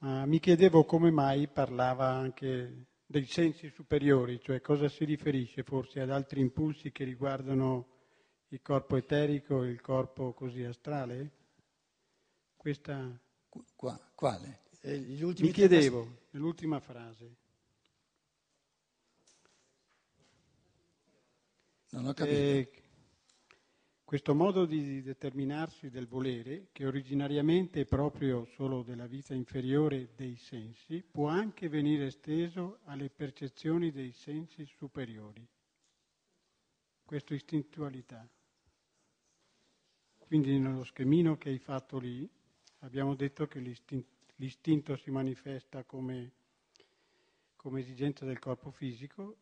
Ma mi chiedevo come mai parlava anche dei sensi superiori, cioè cosa si riferisce forse ad altri impulsi che riguardano il corpo eterico e il corpo così astrale? Questa... Qua, quale? Eh, mi chiedevo, temas... nell'ultima frase. Non ho capito. Eh, questo modo di determinarsi del volere, che originariamente è proprio solo della vita inferiore dei sensi, può anche venire esteso alle percezioni dei sensi superiori. Questa istintualità. Quindi nello schemino che hai fatto lì abbiamo detto che l'istinto, si manifesta come, come esigenza del corpo fisico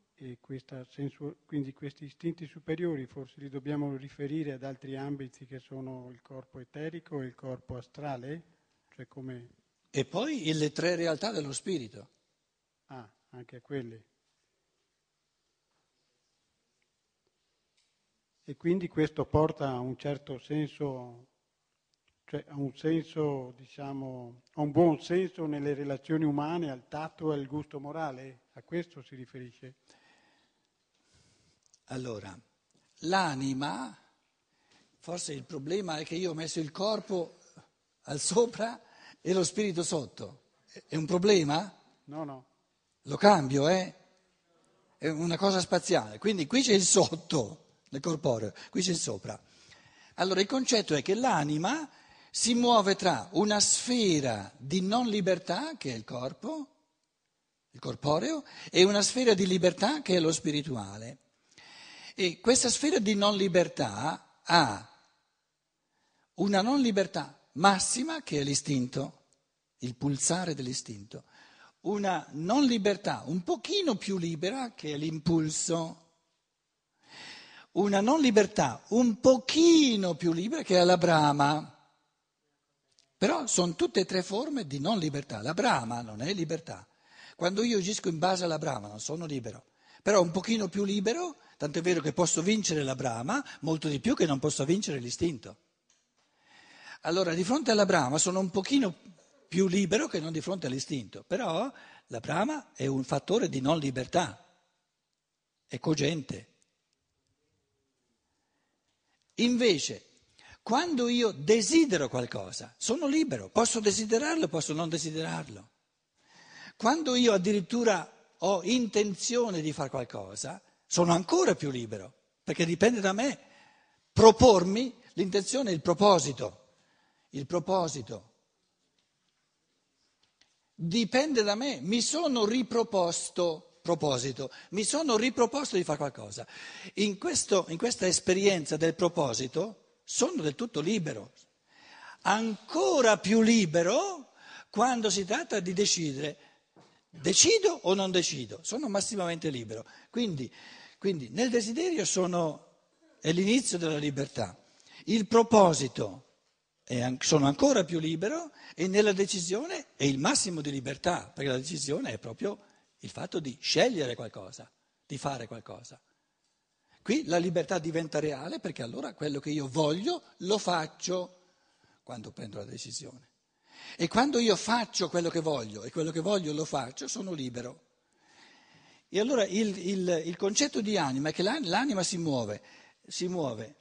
sensu- quindi questi istinti superiori forse li dobbiamo riferire ad altri ambiti che sono il corpo eterico e il corpo astrale? Cioè come... E poi le tre realtà dello spirito. Ah, anche a quelle. E quindi questo porta a un certo senso, cioè a un senso, diciamo, a un buon senso nelle relazioni umane, al tatto e al gusto morale? A questo si riferisce? Allora, l'anima, forse il problema è che io ho messo il corpo al sopra e lo spirito sotto. È un problema? No, no. Lo cambio, eh? È una cosa spaziale. Quindi qui c'è il sotto nel corporeo, qui c'è il sopra. Allora il concetto è che l'anima si muove tra una sfera di non libertà, che è il corpo, il corporeo, e una sfera di libertà, che è lo spirituale. E questa sfera di non libertà ha una non libertà massima che è l'istinto, il pulsare dell'istinto, una non libertà un pochino più libera che è l'impulso, una non libertà un pochino più libera che è la brama. Però sono tutte e tre forme di non libertà. La brama non è libertà. Quando io agisco in base alla brama non sono libero, però un pochino più libero Tanto è vero che posso vincere la brama molto di più che non posso vincere l'istinto. Allora, di fronte alla brama sono un pochino più libero che non di fronte all'istinto, però la brama è un fattore di non libertà, è cogente. Invece, quando io desidero qualcosa, sono libero, posso desiderarlo, posso non desiderarlo. Quando io addirittura ho intenzione di fare qualcosa, sono ancora più libero, perché dipende da me propormi l'intenzione, il proposito. Il proposito dipende da me, mi sono riproposto proposito, mi sono riproposto di fare qualcosa. In, questo, in questa esperienza del proposito sono del tutto libero, ancora più libero quando si tratta di decidere decido o non decido, sono massimamente libero. Quindi quindi nel desiderio sono, è l'inizio della libertà, il proposito è, sono ancora più libero e nella decisione è il massimo di libertà, perché la decisione è proprio il fatto di scegliere qualcosa, di fare qualcosa. Qui la libertà diventa reale perché allora quello che io voglio lo faccio quando prendo la decisione. E quando io faccio quello che voglio e quello che voglio lo faccio, sono libero. E allora il, il, il concetto di anima è che l'anima si muove, si muove,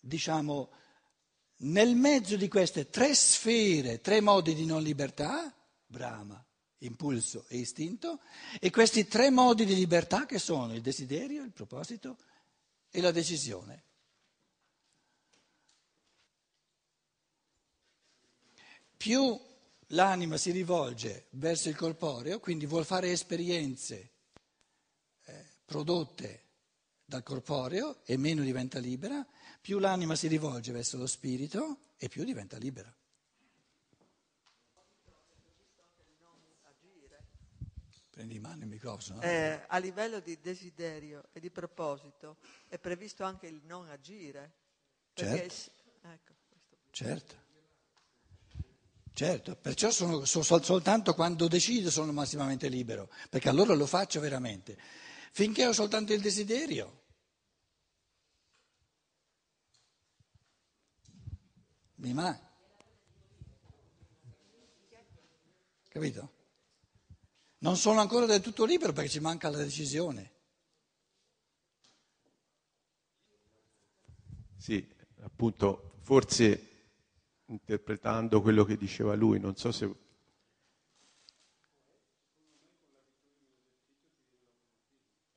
diciamo, nel mezzo di queste tre sfere, tre modi di non libertà, Brahma, impulso e istinto, e questi tre modi di libertà che sono il desiderio, il proposito e la decisione. Più l'anima si rivolge verso il corporeo, quindi vuol fare esperienze prodotte dal corporeo e meno diventa libera, più l'anima si rivolge verso lo spirito e più diventa libera. Prendi in mano il microfono. Eh, a livello di desiderio e di proposito è previsto anche il non agire. Certo. Ecco, certo. Certo, perciò sono, sono, soltanto quando decido sono massimamente libero, perché allora lo faccio veramente finché ho soltanto il desiderio. Mi manca. capito? Non sono ancora del tutto libero perché ci manca la decisione. Sì, appunto, forse interpretando quello che diceva lui, non so se...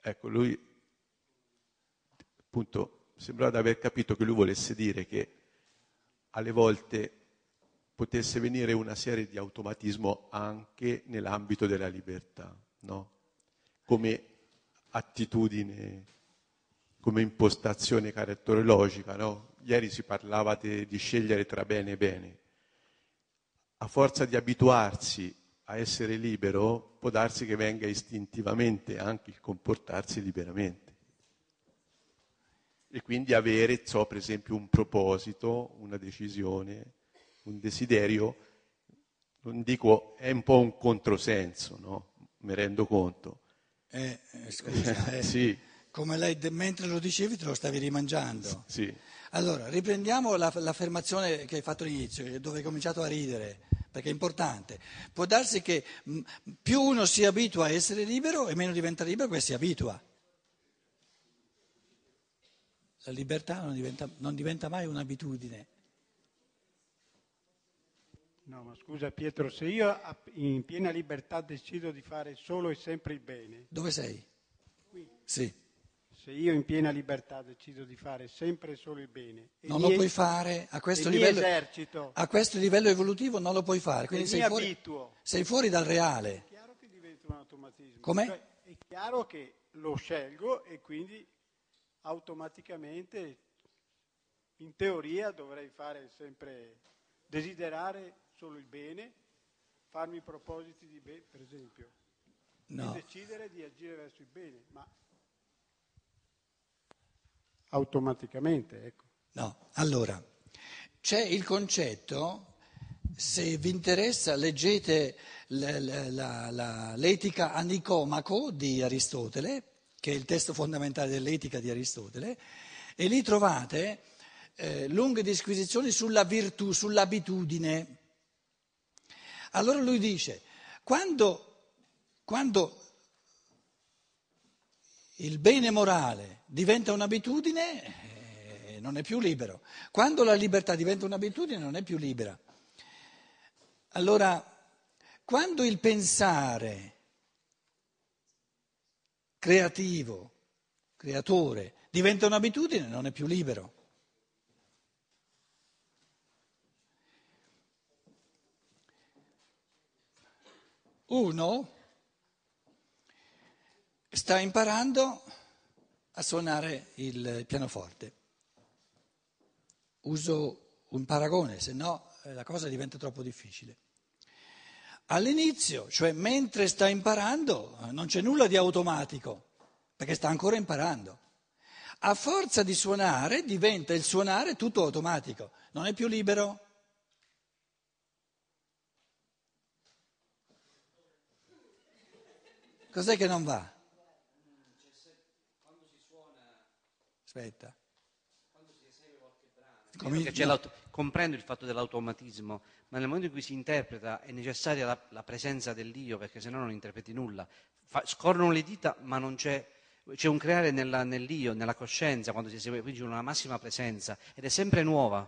Ecco, lui appunto sembrava di aver capito che lui volesse dire che alle volte potesse venire una serie di automatismo anche nell'ambito della libertà, no? come attitudine, come impostazione caratterologica. No? Ieri si parlava de, di scegliere tra bene e bene. A forza di abituarsi a essere libero, può darsi che venga istintivamente anche il comportarsi liberamente e quindi avere, so, per esempio, un proposito, una decisione, un desiderio, non dico, è un po' un controsenso, no? Mi rendo conto. Eh, eh, scusa, eh, sì. come lei mentre lo dicevi te lo stavi rimangiando. Sì. Allora, riprendiamo la, l'affermazione che hai fatto all'inizio, dove hai cominciato a ridere, perché è importante. Può darsi che mh, più uno si abitua a essere libero e meno diventa libero perché si abitua. La libertà non diventa, non diventa mai un'abitudine. No, ma scusa Pietro, se io in piena libertà decido di fare solo e sempre il bene. Dove sei? Qui. Sì. Se io in piena libertà decido di fare sempre e solo il bene. Non lo puoi fare a questo, livello, esercito, a questo livello evolutivo, non lo puoi fare. Quindi sei fuori, abituo. sei fuori, dal reale. È chiaro che diventa un automatismo. Com'è? Cioè, è chiaro che lo scelgo e quindi automaticamente, in teoria, dovrei fare sempre, desiderare solo il bene, farmi propositi di bene, per esempio, no. e decidere di agire verso il bene, ma automaticamente, ecco. No, allora, c'è il concetto, se vi interessa leggete la, la, la, l'etica a Nicomaco di Aristotele, che è il testo fondamentale dell'etica di Aristotele, e lì trovate eh, lunghe disquisizioni sulla virtù, sull'abitudine. Allora lui dice, quando, quando il bene morale diventa un'abitudine, eh, non è più libero. Quando la libertà diventa un'abitudine, non è più libera. Allora, quando il pensare creativo, creatore, diventa un'abitudine, non è più libero. Uno sta imparando a suonare il pianoforte. Uso un paragone, se no eh, la cosa diventa troppo difficile. All'inizio, cioè mentre sta imparando, non c'è nulla di automatico, perché sta ancora imparando. A forza di suonare diventa il suonare tutto automatico, non è più libero. Cos'è che non va? Aspetta. Come, no. comprendo il fatto dell'automatismo, ma nel momento in cui si interpreta è necessaria la, la presenza dell'io, perché sennò non interpreti nulla. Fa, scorrono le dita, ma non c'è, c'è un creare nella, nell'io, nella coscienza, quando si esegue, quindi c'è una massima presenza, ed è sempre nuova,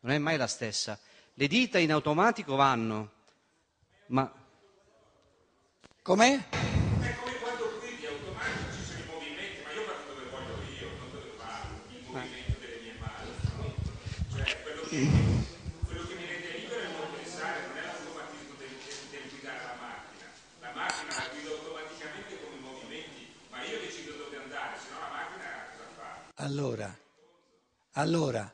non è mai la stessa. Le dita in automatico vanno, ma... Com'è? Quello che mi rende libero è non pensare, non è l'automatismo del, del, guidare la macchina. La macchina la guida automaticamente come movimenti, ma io decido dove andare, se no la macchina cosa fa? Allora, allora,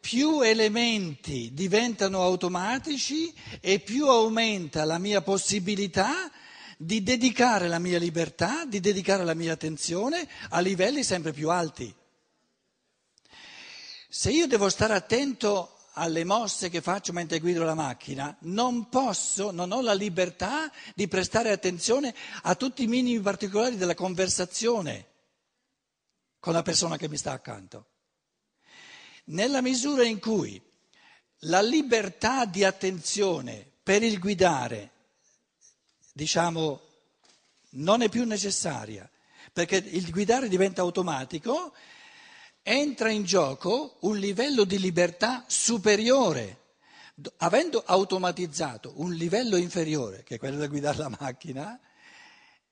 più elementi diventano automatici e più aumenta la mia possibilità di dedicare la mia libertà, di dedicare la mia attenzione a livelli sempre più alti. Se io devo stare attento alle mosse che faccio mentre guido la macchina, non posso, non ho la libertà di prestare attenzione a tutti i minimi particolari della conversazione con la persona che mi sta accanto. Nella misura in cui la libertà di attenzione per il guidare diciamo, non è più necessaria, perché il guidare diventa automatico, entra in gioco un livello di libertà superiore. Avendo automatizzato un livello inferiore, che è quello di guidare la macchina,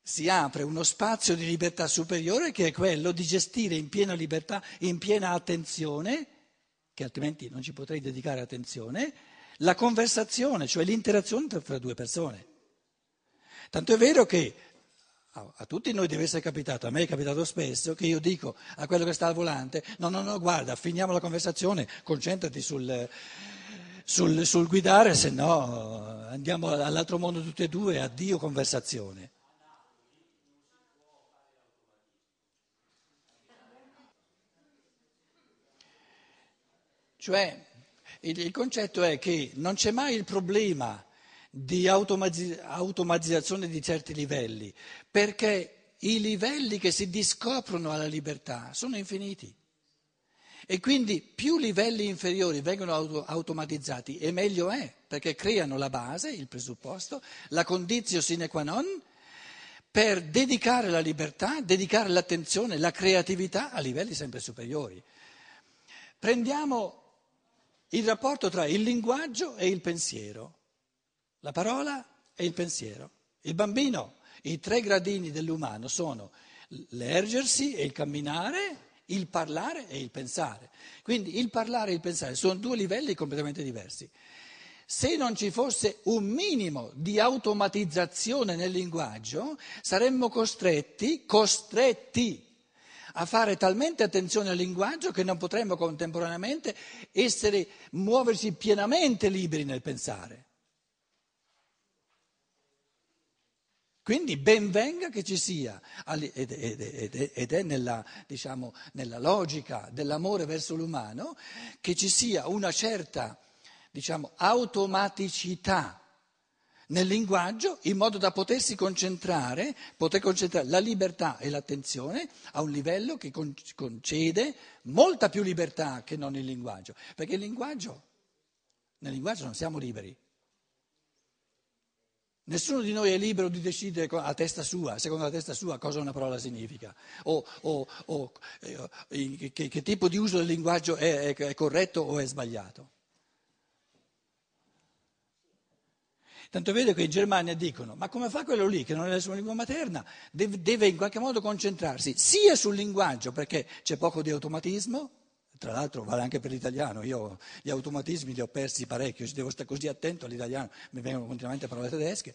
si apre uno spazio di libertà superiore che è quello di gestire in piena libertà, in piena attenzione, che altrimenti non ci potrei dedicare attenzione, la conversazione, cioè l'interazione tra due persone. Tanto è vero che a tutti noi deve essere capitato, a me è capitato spesso, che io dico a quello che sta al volante, no, no, no, guarda, finiamo la conversazione, concentrati sul, sul, sul guidare, se no andiamo all'altro mondo tutti e due, addio conversazione. Cioè, il, il concetto è che non c'è mai il problema di automatizzazione di certi livelli, perché i livelli che si discoprono alla libertà sono infiniti. E quindi più livelli inferiori vengono auto- automatizzati e meglio è, perché creano la base, il presupposto, la condizio sine qua non per dedicare la libertà, dedicare l'attenzione, la creatività a livelli sempre superiori. Prendiamo il rapporto tra il linguaggio e il pensiero, la parola e il pensiero. Il bambino, i tre gradini dell'umano sono l'ergersi e il camminare, il parlare e il pensare. Quindi il parlare e il pensare sono due livelli completamente diversi. Se non ci fosse un minimo di automatizzazione nel linguaggio, saremmo costretti, costretti a fare talmente attenzione al linguaggio che non potremmo contemporaneamente essere, muoversi pienamente liberi nel pensare. Quindi ben venga che ci sia, ed è nella, diciamo, nella logica dell'amore verso l'umano, che ci sia una certa diciamo, automaticità nel linguaggio in modo da potersi concentrare, poter concentrare la libertà e l'attenzione a un livello che concede molta più libertà che non il linguaggio, perché il linguaggio, nel linguaggio non siamo liberi. Nessuno di noi è libero di decidere a testa sua, secondo la testa sua, cosa una parola significa, o, o, o eh, che, che, tipo di uso del linguaggio è, è, è corretto o è sbagliato. Tanto è vero che in Germania dicono, ma come fa quello lì che non è la sua lingua materna? Deve, deve in qualche modo concentrarsi sia sul linguaggio, perché c'è poco di automatismo, tra l'altro vale anche per l'italiano, io gli automatismi li ho persi parecchio, devo stare così attento all'italiano, mi vengono continuamente parole tedesche,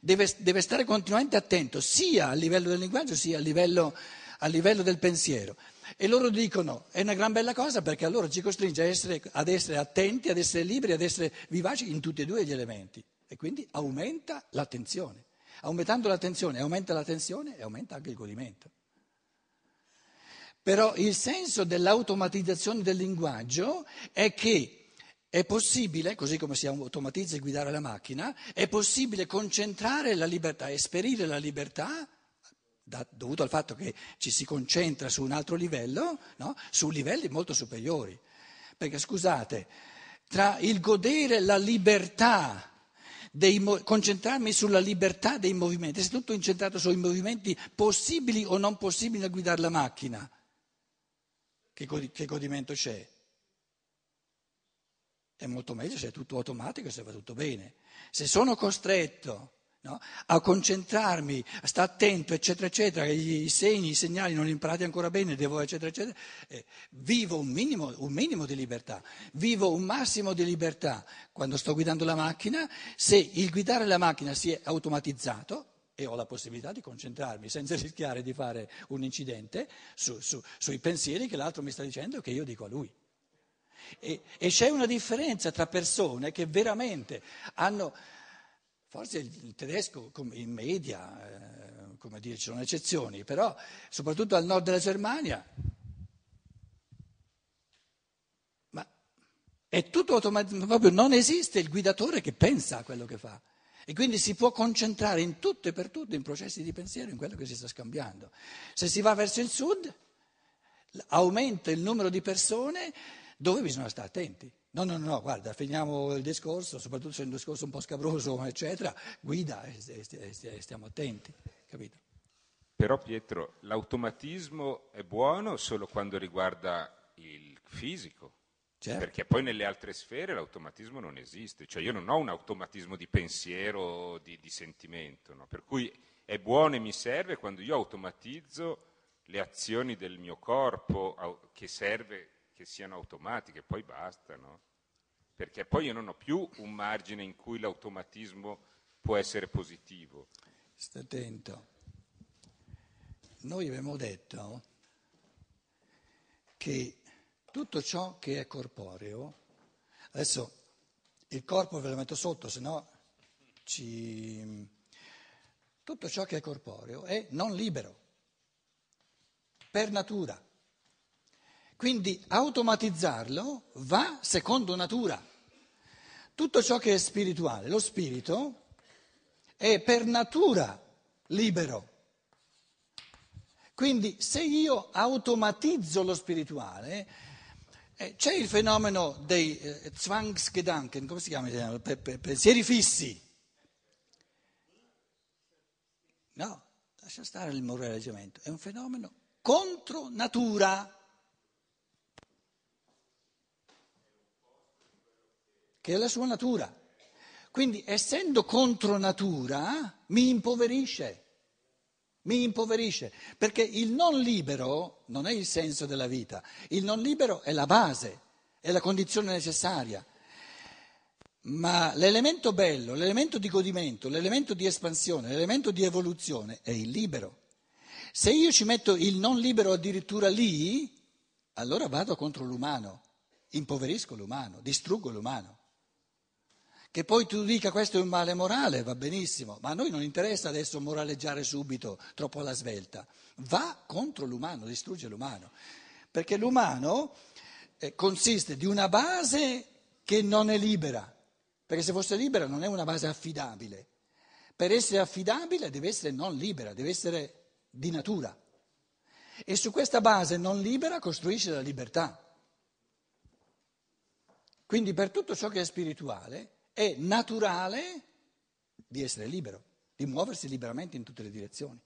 deve, deve stare continuamente attento sia a livello del linguaggio sia a livello, a livello, del pensiero. E loro dicono, è una gran bella cosa perché allora ci costringe essere, ad essere attenti, ad essere liberi, ad essere vivaci in tutti e due gli elementi e quindi aumenta l'attenzione. Aumentando l'attenzione aumenta la tensione e aumenta anche il godimento. Però il senso dell'automatizzazione del linguaggio è che è possibile, così come si automatizza il guidare la macchina, è possibile concentrare la libertà, esperire la libertà, da, dovuto al fatto che ci si concentra su un altro livello, no? su livelli molto superiori. Perché scusate, tra il godere la libertà dei, concentrarmi sulla libertà dei movimenti, se tutto incentrato sui movimenti possibili o non possibili a guidare la macchina. Che, godimento c'è? È molto meglio se è tutto automatico se va tutto bene. Se sono costretto no, a concentrarmi, a stare attento, eccetera, eccetera, i segni, i segnali non li imparati ancora bene, devo, eccetera, eccetera, eh, vivo un minimo, un minimo di libertà, vivo un massimo di libertà quando sto guidando la macchina, se il guidare la macchina si è automatizzato, e ho la possibilità di concentrarmi senza rischiare di fare un incidente su, su, sui pensieri che l'altro mi sta dicendo e che io dico a lui. E, e c'è una differenza tra persone che veramente hanno Forse il tedesco in media, eh, come dire, ci sono eccezioni, però soprattutto al nord della Germania, ma è tutto automatico, proprio non esiste il guidatore che pensa a quello che fa. E quindi si può concentrare in tutto e per tutto in processi di pensiero, in quello che si sta scambiando. Se si va verso il sud, aumenta il numero di persone dove bisogna stare attenti No, no, no, guarda, finiamo il discorso, soprattutto se è un discorso un po' scabroso, eccetera, guida e, stiamo attenti, capito? Però Pietro, l'automatismo è buono solo quando riguarda il fisico, Certo. perché poi nelle altre sfere l'automatismo non esiste, cioè io non ho un automatismo di pensiero o di, di sentimento, no? per cui è buono e mi serve quando io automatizzo le azioni del mio corpo che serve che siano automatiche, poi basta, no? perché poi io non ho più un margine in cui l'automatismo può essere positivo. Stai attento. Noi abbiamo detto che tutto ciò che è corporeo, adesso il corpo ve lo metto sotto, se no ci... Tutto ciò che è corporeo è non libero, per natura. Quindi automatizzarlo va secondo natura. Tutto ciò che è spirituale, lo spirito è per natura libero. Quindi se io automatizzo lo spirituale, c'è il fenomeno dei eh, Zwangsgedanken, come si chiama? Pe- pe- pensieri fissi. No, lascia stare il moraleggiamento, è un fenomeno contro natura. che è la sua natura. Quindi, essendo contro natura, mi impoverisce. Mi impoverisce, perché il non libero non è il senso della vita, il non libero è la base, è la condizione necessaria. Ma l'elemento bello, l'elemento di godimento, l'elemento di espansione, l'elemento di evoluzione è il libero. Se io ci metto il non libero addirittura lì, allora vado contro l'umano, impoverisco l'umano, distruggo l'umano. Che poi tu dica questo è un male morale, va benissimo, ma a noi non interessa adesso moraleggiare subito, troppo alla svelta. Va contro l'umano, distrugge l'umano. Perché l'umano eh, consiste di una base che non è libera, perché se fosse libera non è una base affidabile. Per essere affidabile deve essere non libera, deve essere di natura. E su questa base non libera costruisce la libertà. Quindi per tutto ciò che è spirituale è naturale di essere libero, di muoversi liberamente in tutte le direzioni.